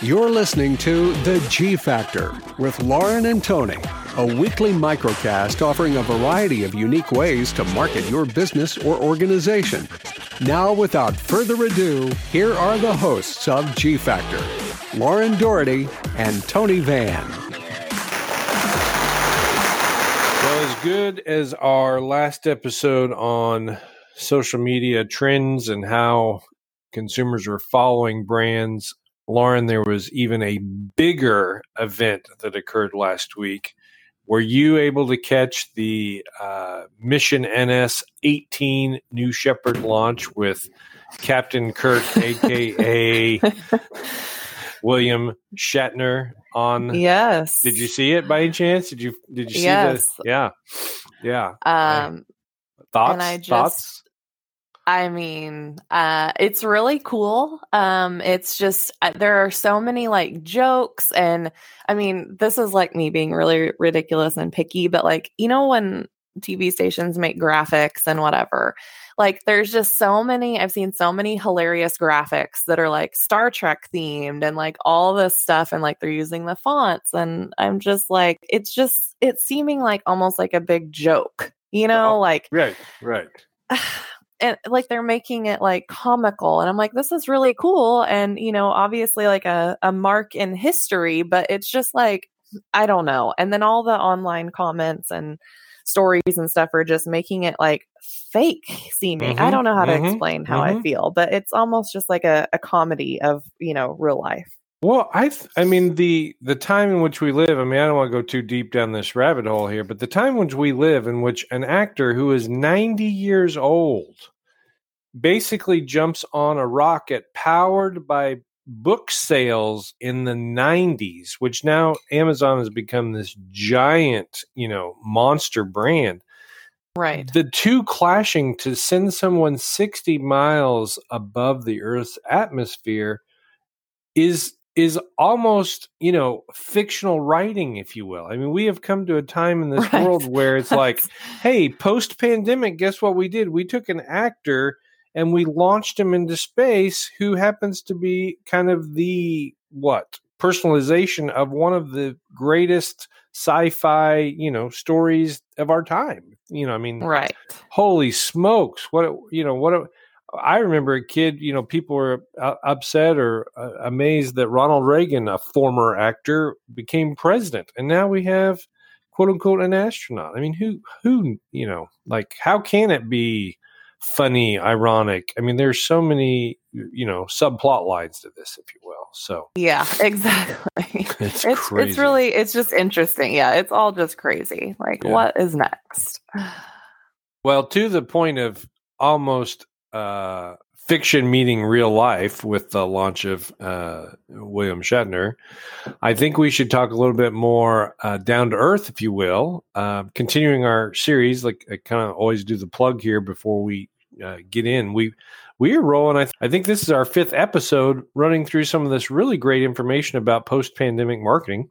You're listening to The G Factor with Lauren and Tony, a weekly microcast offering a variety of unique ways to market your business or organization. Now, without further ado, here are the hosts of G Factor Lauren Doherty and Tony Van. Well, as good as our last episode on social media trends and how consumers are following brands Lauren, there was even a bigger event that occurred last week. Were you able to catch the uh, Mission NS 18 New Shepard launch with Captain Kirk, aka William Shatner, on? Yes. Did you see it by any chance? Did you Did you see yes. the? Yeah, yeah. Um, thoughts? and I just, thoughts? I mean, uh, it's really cool. Um, it's just uh, there are so many like jokes, and I mean, this is like me being really ridiculous and picky, but like you know when TV stations make graphics and whatever, like there's just so many. I've seen so many hilarious graphics that are like Star Trek themed and like all this stuff, and like they're using the fonts, and I'm just like, it's just it's seeming like almost like a big joke, you know, like Right, right. and like they're making it like comical and i'm like this is really cool and you know obviously like a, a mark in history but it's just like i don't know and then all the online comments and stories and stuff are just making it like fake seeming i Mhm, don't know how to mhm, explain how i mhm. feel but it's almost just like a, a comedy of you know real life Well, I th- I mean the the time in which we live. I mean, I don't want to go too deep down this rabbit hole here, but the time in which we live, in which an actor who is ninety years old basically jumps on a rocket powered by book sales in the 90s which now amazon has become this giant you know monster brand right the two clashing to send someone 60 miles above the earth's atmosphere is is almost you know fictional writing if you will. I mean we have come to a time in this Right. world where it's like hey post pandemic guess what we did? We took an actor and we launched him into space who happens to be kind of the what personalization of one of the greatest sci-fi you know stories of our time. You know i mean right. holy smokes what a- you know what a, i remember a kid you know people were uh, upset or uh, amazed that ronald reagan a former actor became president and now we have quote unquote an astronaut. I mean who who you know like how can it be funny ironic? I mean there's so many you know subplot lines to this if you will so. Yeah exactly. It's, it's it's really it's just interesting. Yeah it's all just crazy. Like Yeah. what is next? Well, to the point of almost uh, fiction meeting real life with the launch of uh, William Shatner, I think we should talk a little bit more uh, down to earth, if you will. Uh, continuing our series, like I kind of always do the plug here before we uh, get in. We we are rolling. I, th- I think this is our fifth episode running through some of this really great information about post pandemic marketing.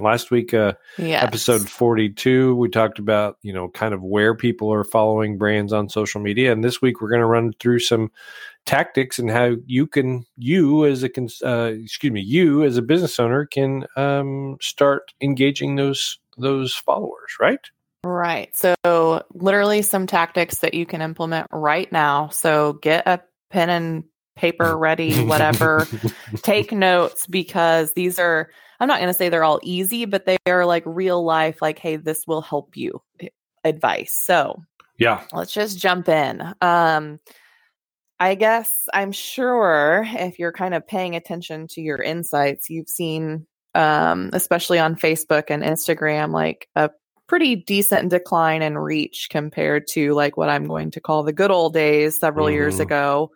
Last week, uh, yeah episode 42 we talked about you know kind of where people are following brands on social media and this week we're going to run through some tactics and how you can you as a cons- uh, excuse me you as a business owner can um, start engaging those those followers right Right. So, literally, some tactics that you can implement right now. So, get a pen and paper ready, whatever. Take notes because these are, I'm not going to say they're all easy, but they are like real life, like, hey, this will help you eh, advice. So, yeah let's just jump in. Um, I guess I'm sure if you're kind of paying attention to your insights, you've seen, um, especially on Facebook and Instagram, like a pretty decent decline in reach compared to like what I'm going to call the good old days several years Mhm. ago.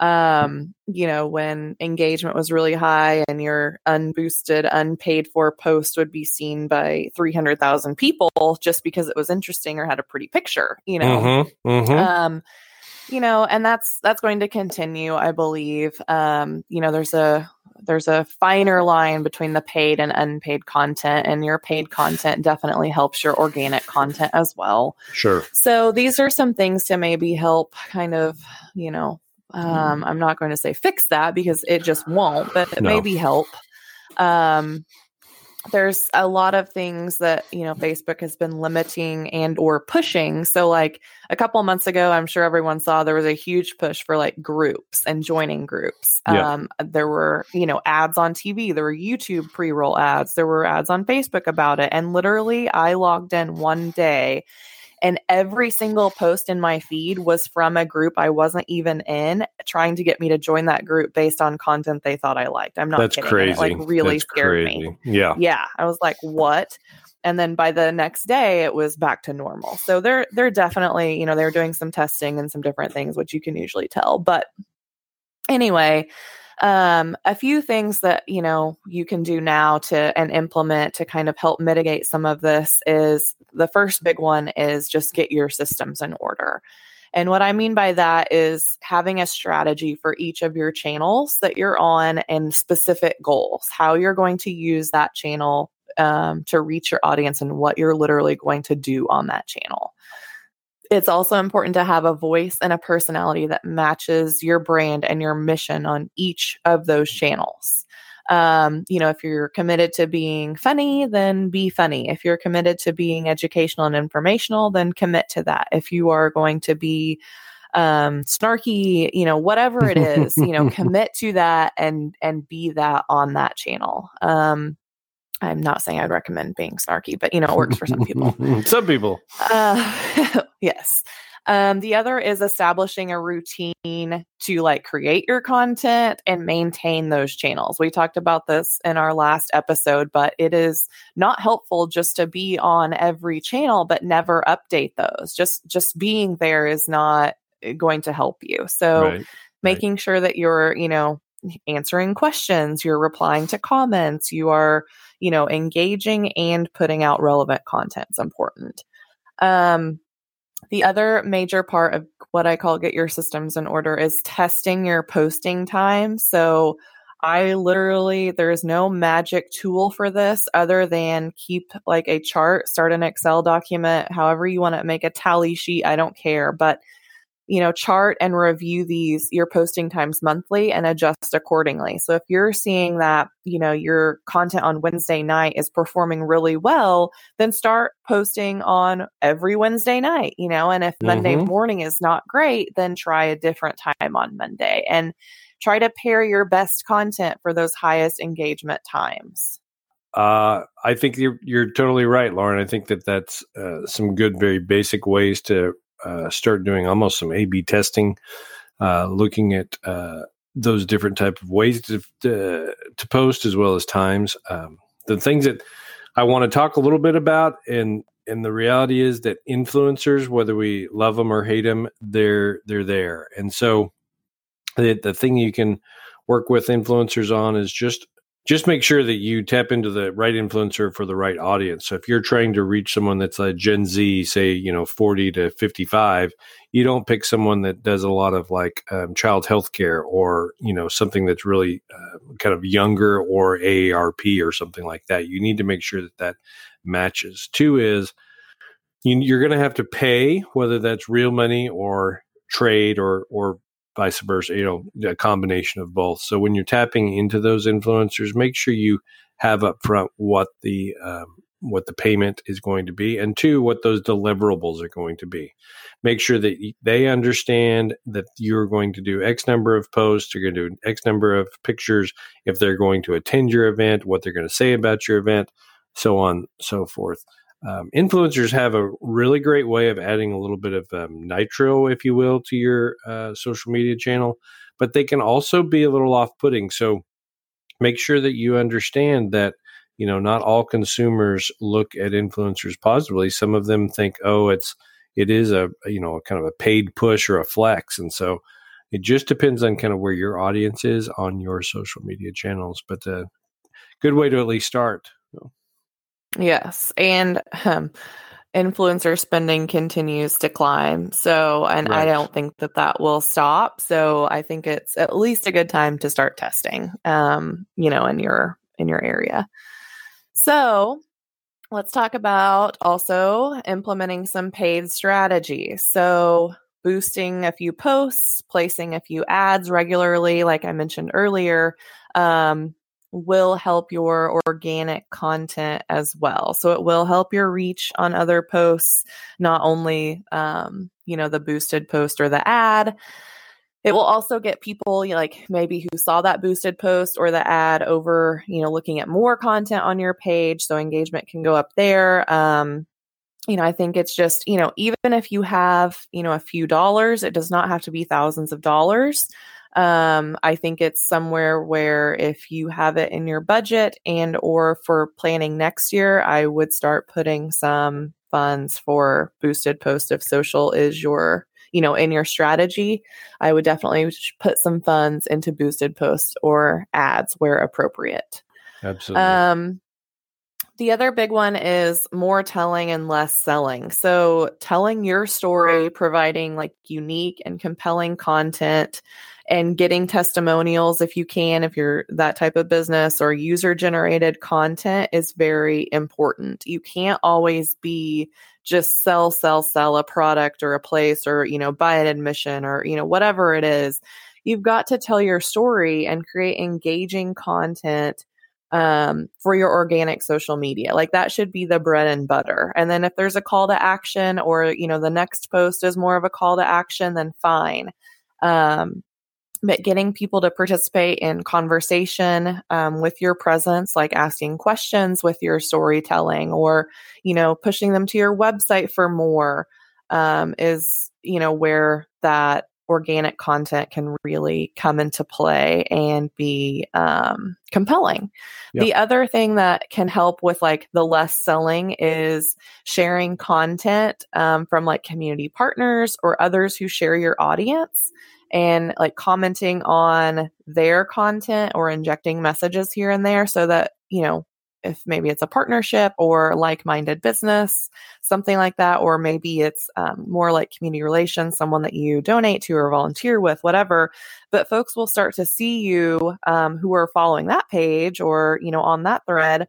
Um, you know, when engagement was really high and your unboosted, unpaid for post would be seen by 300,000 people just because it was interesting or had a pretty picture, you know? Mhm, mhm. um you know and that's that's going to continue i believe. Um you know there's a there's a finer line between the paid and unpaid content and your paid content definitely helps your organic content as well. Sure. So these are some things to maybe help kind of you know Um, I'm not going to say fix that because it just won't, but No. maybe help. Um, there's a lot of things that you know Facebook has been limiting and or pushing. So like a couple months ago, I'm sure everyone saw there was a huge push for like groups and joining groups. Yeah. Um, there were you know ads on TV, there were YouTube pre-roll ads, there were ads on Facebook about it, and literally I logged in one day and every single post in my feed was from a group I wasn't even in, trying to get me to join that group based on content they thought I liked. I'm not That's kidding. crazy. It like really That's scared crazy. me. Yeah. Yeah, I was like, "What?" And then by the next day, it was back to normal. So they're they're definitely you know they're doing some testing and some different things, which you can usually tell. But anyway, um, a few things that you know you can do now to and implement to kind of help mitigate some of this is the first big one is just get your systems in order. And what I mean by that is having a strategy for each of your channels that you're on and specific goals, how you're going to use that channel um, to reach your audience and what you're literally going to do on that channel. It's also important to have a voice and a personality that matches your brand and your mission on each of those channels. Um, you know, if you're committed to being funny, then be funny. If you're committed to being educational and informational, then commit to that. If you are going to be um snarky you know whatever it is you know commit to that and and be that on that channel um i'm not saying i'd recommend being snarky but you know it works for some people some people. uh, yes. Um, the other is establishing a routine to like create your content and maintain those channels. We talked about this in our last episode, but it is not helpful just to be on every channel but never update those. Just just being there is not eh, going to help you. So right. making sure that you're, you know, answering questions, you're replying to comments, you are, you know, engaging and putting out relevant content is important. Um, the other major part of what I call get your systems in order is testing your posting time. So I literally, there's no magic tool for this other than keep like a chart, start an Excel document, however you want to make a tally sheet. I don't care. But you know, chart and review these your posting times monthly and adjust accordingly. So if you're seeing that, you know, your content on Wednesday night is performing really well, then start posting on every Wednesday night, you know, and if Monday Mhm. morning is not great, then try a different time on Monday and try to pair your best content for those highest engagement times. Uh, I think you're you're totally right, Lauren. I think that that's uh, some good, very basic ways to uh, start doing almost some A/B testing, uh, looking at uh, those different type of ways to to, post as well as times. Um, the things that I want to talk a little bit about, and and the reality is that influencers, whether we love them or hate them, they're they're there, and so the the thing you can work with influencers on is just just make sure that you tap into the right influencer for the right audience. So if you're trying to reach someone that's a Gen Z, say, you know, 40 to 55, you don't pick someone that does a lot of like um, child health care or, you know, something that's really uh, kind of younger or AARP or something like that. You need to make sure that that matches. Two is you, you're going to have to pay, whether that's real money or trade or, or vice versa, you know, a combination of both. So when you're tapping into those influencers, make sure you have up front what the um, what the payment is going to be, and two, what those deliverables are going to be. Make sure that they understand that you're going to do X number of posts, you're going to do X number of pictures. If they're going to attend your event, what they're going to say about your event, so on, so forth. Um, influencers have a really great way of adding a little bit of um, nitro, if you will, to your uh, social media channel, but they can also be a little off putting. So make sure that you understand that, you know, not all consumers look at influencers positively. Some of them think, oh, it's, it is a, you know, kind of a paid push or a flex. And so it just depends on kind of where your audience is on your social media channels, but the good way to at least start. Yes. And um, influencer spending continues to climb. So, and I don't think that that will stop. So, I think it's at least a good time to start testing, um, you know, in your in your area. So, let's talk about also implementing some paid strategies. So, boosting a few posts, placing a few ads regularly, like I mentioned earlier, um, will help your organic content as well. So it will help your reach on other posts, not only, um, you know, the boosted post or the ad. It will also get people you like maybe who saw that boosted post or the ad over, you know, looking at more content on your page. So engagement can go up there. Um, you know, I think it's just, you know, even if you have, you know, a few dollars, it does not have to be thousands of dollars. Um, I think it's somewhere where if you have it in your budget and or for planning next year, I would start putting some funds for boosted post if social is your you know in your strategy. I would definitely put some funds into boosted posts or ads where appropriate. Absolutely. Um the other big one is more telling and less selling. So, telling your story, providing like unique and compelling content, and getting testimonials if you can, if you're that type of business or user generated content is very important. You can't always be just sell, sell, sell a product or a place or, you know, buy an admission or, you know, whatever it is. You've got to tell your story and create engaging content um, for your organic social media. Like that should be the bread and butter. And then if there's a call to action or, you know, the next post is more of a call to action, then fine. Um, but getting people to participate in conversation um, with your presence, like asking questions with your storytelling or, you know, pushing them to your website for more um, is, you know, where that organic content can really come into play and be um, compelling. Yep. The other thing that can help with like the less selling is sharing content um, from like community partners or others who share your audience and like commenting on their content or injecting messages here and there so that, you know, if maybe it's a partnership or like-minded business something like that or maybe it's um, more like community relations someone that you donate to or volunteer with whatever but folks will start to see you um, who are following that page or you know on that thread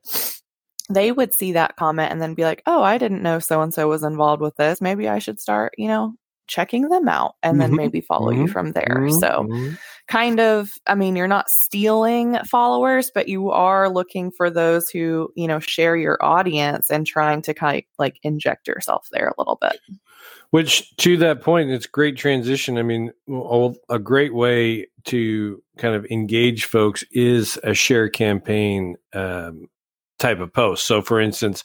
they would see that comment and then be like oh i didn't know so and so was involved with this. Maybe i should start you know checking them out and then mm-hmm. maybe follow mm-hmm. you from there. Mm-hmm. So, mm-hmm. kind of, I mean, you're not stealing followers, but you are looking for those who, you know, share your audience and trying to kind of like inject yourself there a little bit. Which, to that point, it's great transition. I mean, a great way to kind of engage folks is a share campaign um, type of post. So, for instance,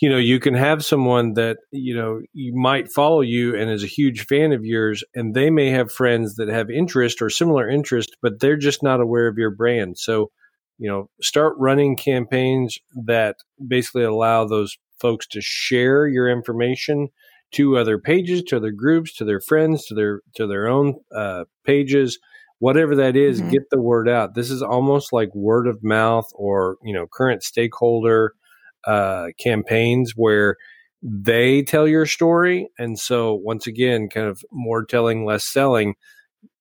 you know, you can have someone that, you know, you might follow you and is a huge fan of yours, and they may have friends that have interest or similar interest, but they're just not aware of your brand. So, you know, start running campaigns that basically allow those folks to share your information to other pages, to other groups, to their friends, to their to their own uh, pages, whatever that is, mm-hmm. get the word out. This is almost like word of mouth or you know current stakeholder uh, campaigns where they tell your story. And so, once again, kind of more telling, less selling.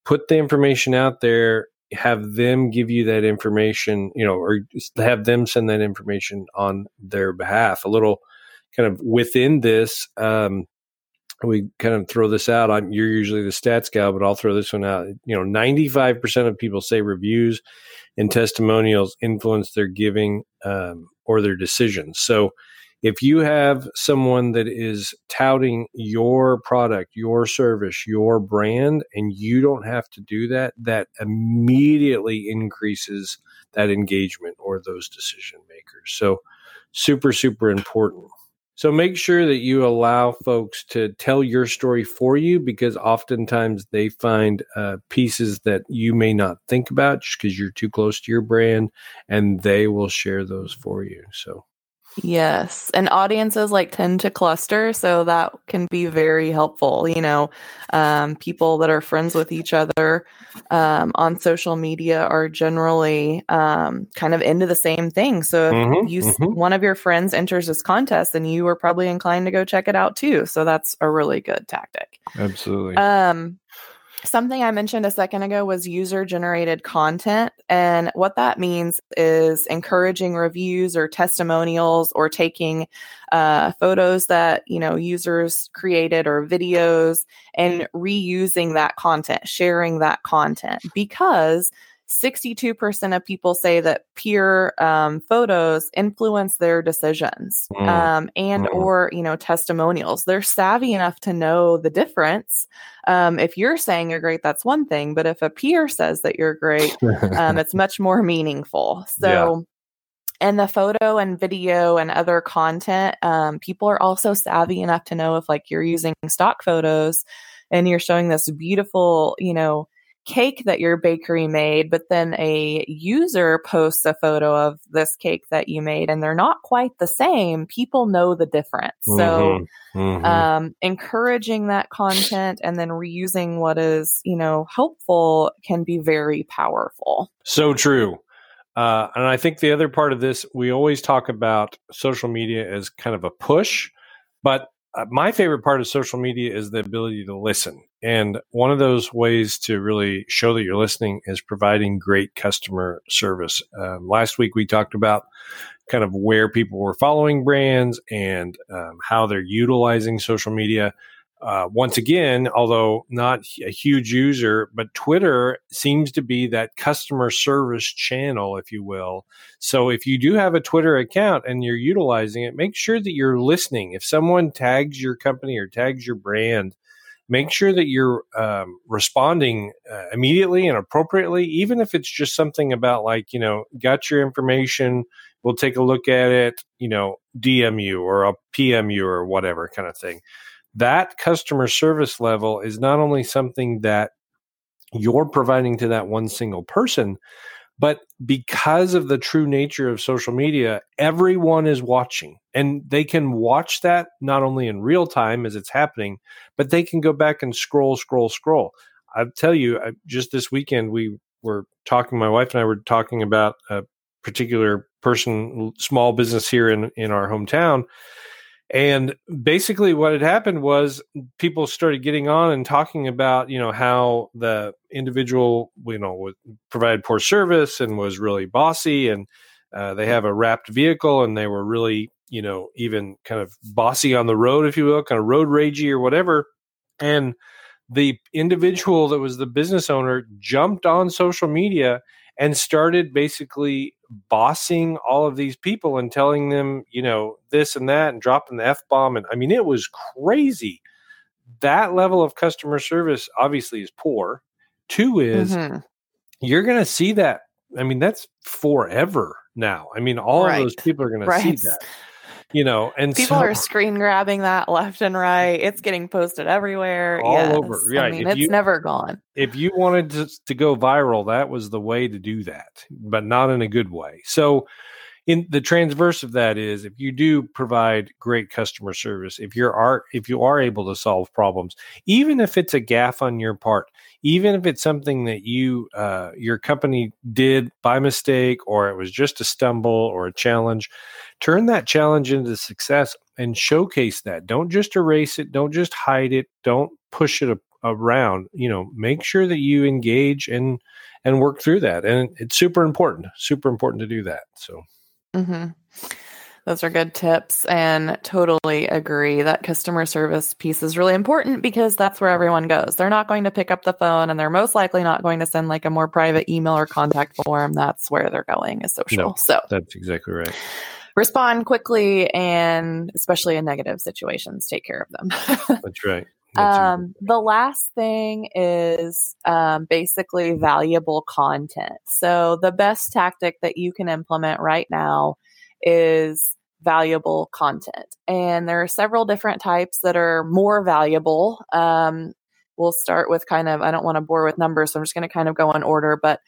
Put the information out there, have them give you that information, you know, or have them send that information on their behalf. A little kind of within this, um, we kind of throw this out. I'm, you're usually the stats gal, but I'll throw this one out. You know, 95% of people say reviews and testimonials influence their giving um, or their decisions. So if you have someone that is touting your product, your service, your brand, and you don't have to do that, that immediately increases that engagement or those decision makers. So super, super important. So make sure that you allow folks to tell your story for you because oftentimes they find uh, pieces that you may not think about just because you're too close to your brand and they will share those for you. So Yes. And audiences like tend to cluster. So that can be very helpful. You know, um, people that are friends with each other um, on social media are generally um, kind of into the same thing. So if mm-hmm, you, mm-hmm. one of your friends enters this contest, then you are probably inclined to go check it out too. So that's a really good tactic. Absolutely. Um, Something I mentioned a second ago was user generated content. And what that means is encouraging reviews or testimonials or taking uh, photos that, you know, users created or videos and reusing that content, sharing that content because 62% of people say that peer um, photos influence their decisions mm. um, and mm. or you know testimonials they're savvy enough to know the difference um, if you're saying you're great that's one thing but if a peer says that you're great um, it's much more meaningful so yeah. And the photo and video and other content, um, people are also savvy enough to know if like you're using stock photos and you're showing this beautiful, you know, cake that your bakery made, but then a user posts a photo of this cake that you made and they're not quite the same, people know the difference. Mm-hmm. So, mm-hmm. Um, encouraging that content and then reusing what is, you know, helpful can be very powerful. So true. Uh, and I think the other part of this, we always talk about social media as kind of a push, but my favorite part of social media is the ability to listen. And one of those ways to really show that you're listening is providing great customer service. Um, last week we talked about kind of where people were following brands and um, how they're utilizing social media uh, once again, although not a huge user, but Twitter seems to be that customer service channel, if you will. So if you do have a Twitter account and you're utilizing it, make sure that you're listening. If someone tags your company or tags your brand, make sure that you're um, responding uh, immediately and appropriately, even if it's just something about like, you know, got your information, we'll take a look at it, you know, DM you or a PM you or whatever kind of thing that customer service level is not only something that you're providing to that one single person, but because of the true nature of social media, everyone is watching and they can watch that not only in real time as it's happening, but they can go back and scroll, scroll, scroll. I tell you, just this weekend, we were talking, my wife and I were talking about a particular person, small business here in, in our hometown and basically, what had happened was people started getting on and talking about, you know, how the individual, you know, provided poor service and was really bossy, and uh, they have a wrapped vehicle, and they were really, you know, even kind of bossy on the road, if you will, kind of road ragey or whatever. And the individual that was the business owner jumped on social media and started basically bossing all of these people and telling them, you know, this and that and dropping the F bomb. And I mean, it was crazy. That level of customer service obviously is poor. Two is mm-hmm. you're going to see that. I mean, that's forever now. I mean, all right. of those people are going right. to see that you know, and people so, are screen grabbing that left and right. It's getting posted everywhere. All yes. over. Right. I mean, it's you, never gone. If you wanted to, to go viral, that was the way to do that, but not in a good way. So, in the transverse of that is if you do provide great customer service if you're are if you are able to solve problems even if it's a gaff on your part even if it's something that you uh, your company did by mistake or it was just a stumble or a challenge turn that challenge into success and showcase that. Don't just erase it. Don't just hide it. Don't push it around. You know, make sure that you engage and and work through that. And it's super important. Super important to do that. So. Mm-hmm. Those are good tips and totally agree that customer service piece is really important because that's where everyone goes. They're not going to pick up the phone and they're most likely not going to send like a more private email or contact form. That's where they're going is social. No, so that's exactly right respond quickly and especially in negative situations, take care of them. That's right. Um, the last thing is um, basically valuable content. So, the best tactic that you can implement right now is valuable content. And there are several different types that are more valuable. Um, we'll start with kind of, I don't want to bore with numbers, so I'm just going to kind of go in order, but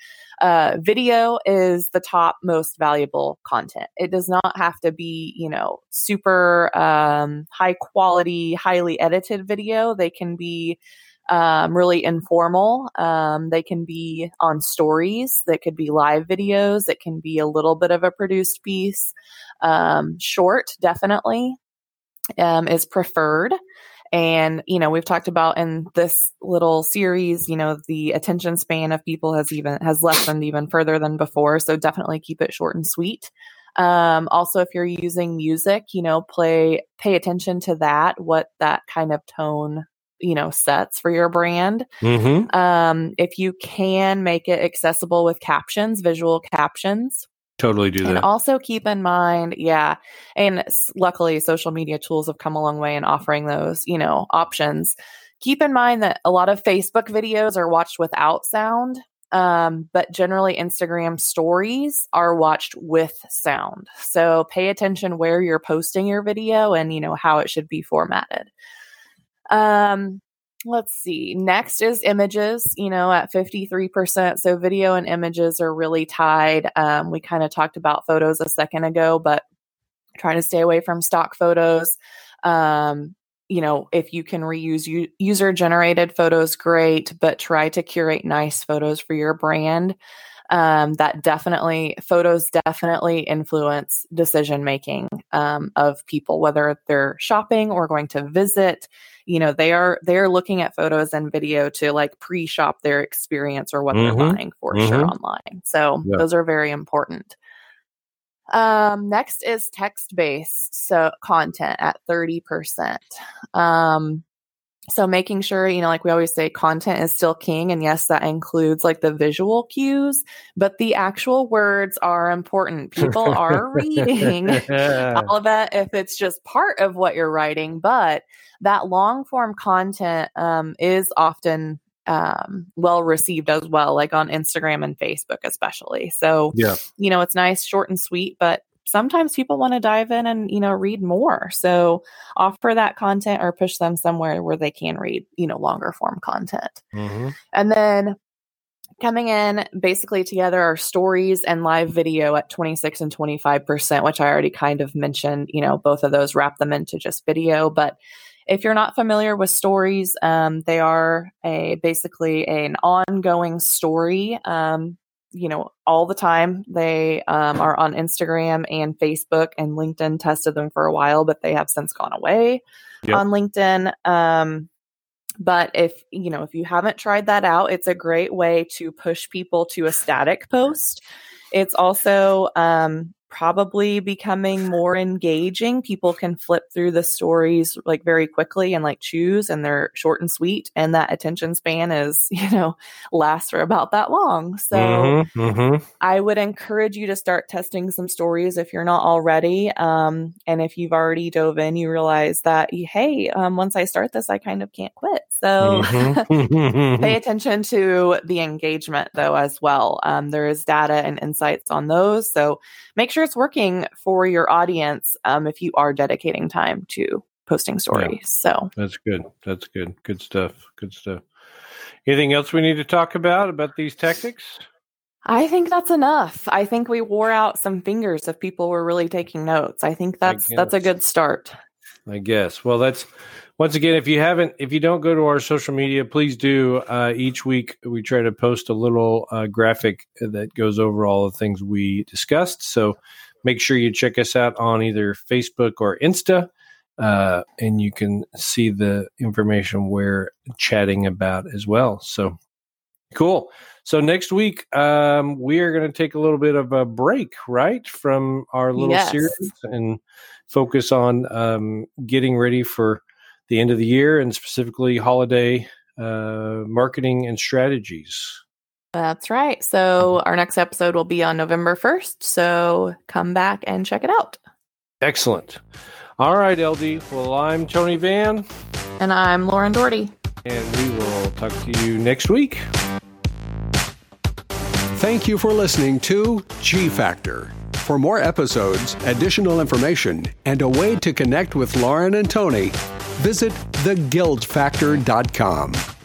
uh, video is the top most valuable content. It does not have to be, you know, super um, high quality, highly edited video. They can be um, really informal. Um, they can be on stories. That could be live videos. It can be a little bit of a produced piece. Um, short, definitely, um, is preferred And, you know, we've talked about in this little series, you know, the attention span of people has even has lessened even further than before. So definitely keep it short and sweet. Um, also, if you're using music, you know, play pay attention to that, what that kind of tone you know sets for your brand Mm-hmm. um, if you can make it accessible with captions visual captions Totally do that. and that. also keep in mind yeah and luckily social media tools have come a long way in offering those you know options keep in mind that a lot of facebook videos are watched without sound um, but generally instagram stories are watched with sound so pay attention where you're posting your video and you know how it should be formatted um, let's see. Next is images, you know, at 53%. So video and images are really tied. Um, we kind of talked about photos a second ago, but trying to stay away from stock photos. Um, you know, if you can reuse u- user generated photos, great, but try to curate nice photos for your brand. Um, that definitely, photos definitely influence decision making um, of people, whether they're shopping or going to visit you know they are they're looking at photos and video to like pre-shop their experience or what Mhm. they're buying for sure Mhm. online so Yeah. those are very important um next is text-based so content at 30% um so making sure you know like we always say content is still king and yes that includes like the visual cues but the actual words are important people are reading all of that if it's just part of what you're writing but that long form content um, is often um, well received as well like on instagram and facebook especially so Yeah. you know it's nice short and sweet but sometimes people want to dive in and you know read more so offer that content or push them somewhere where they can read you know longer form content Mhm. and then coming in basically together are stories and live video at 26 and 25%, which I already kind of mentioned. You know, both of those wrap them into just video. But if you're not familiar with stories, um, they are a basically an ongoing story. Um, you know, all the time. They um, are on Instagram and Facebook, and LinkedIn tested them for a while, but they have since gone away Yep. on LinkedIn. Um, but if you know if you haven't tried that out it's a great way to push people to a static post it's also um, probably becoming more engaging people can flip through the stories like very quickly and like choose and they're short and sweet and that attention span is you know lasts for about that long so Mhm. Mhm. I would encourage you to start testing some stories if you're not already. Um, and if you've already dove in, you realize that, hey, um, once I start this, I kind of can't quit. So Mhm. pay attention to the engagement though as well. Um, there is data and insights on those. So make sure it's working for your audience um, if you are dedicating time to posting stories. So That's good. That's good. Good stuff. Good stuff. Anything else we need to talk about about these tactics? I think that's enough. I think we wore out some fingers if people were really taking notes. I think that's that's a good start. I guess. Well, that's once again. If you haven't, if you don't go to our social media, please do. Uh, each week we try to post a little uh, graphic that goes over all the things we discussed. So make sure you check us out on either Facebook or Insta, uh, and you can see the information we're chatting about as well. So cool. So next week um, we are going to take a little bit of a break, right, from our little Yes. series and focus on um, getting ready for the end of the year and specifically holiday uh, marketing and strategies. That's right. So our next episode will be on November 1st. So come back and check it out. Excellent. All right, LD. Well, I'm Tony Van, And I'm Lauren Doherty. and we will talk to you next week. Thank you for listening to G Factor. For more episodes, additional information, and a way to connect with Lauren and Tony, visit theguildfactor.com.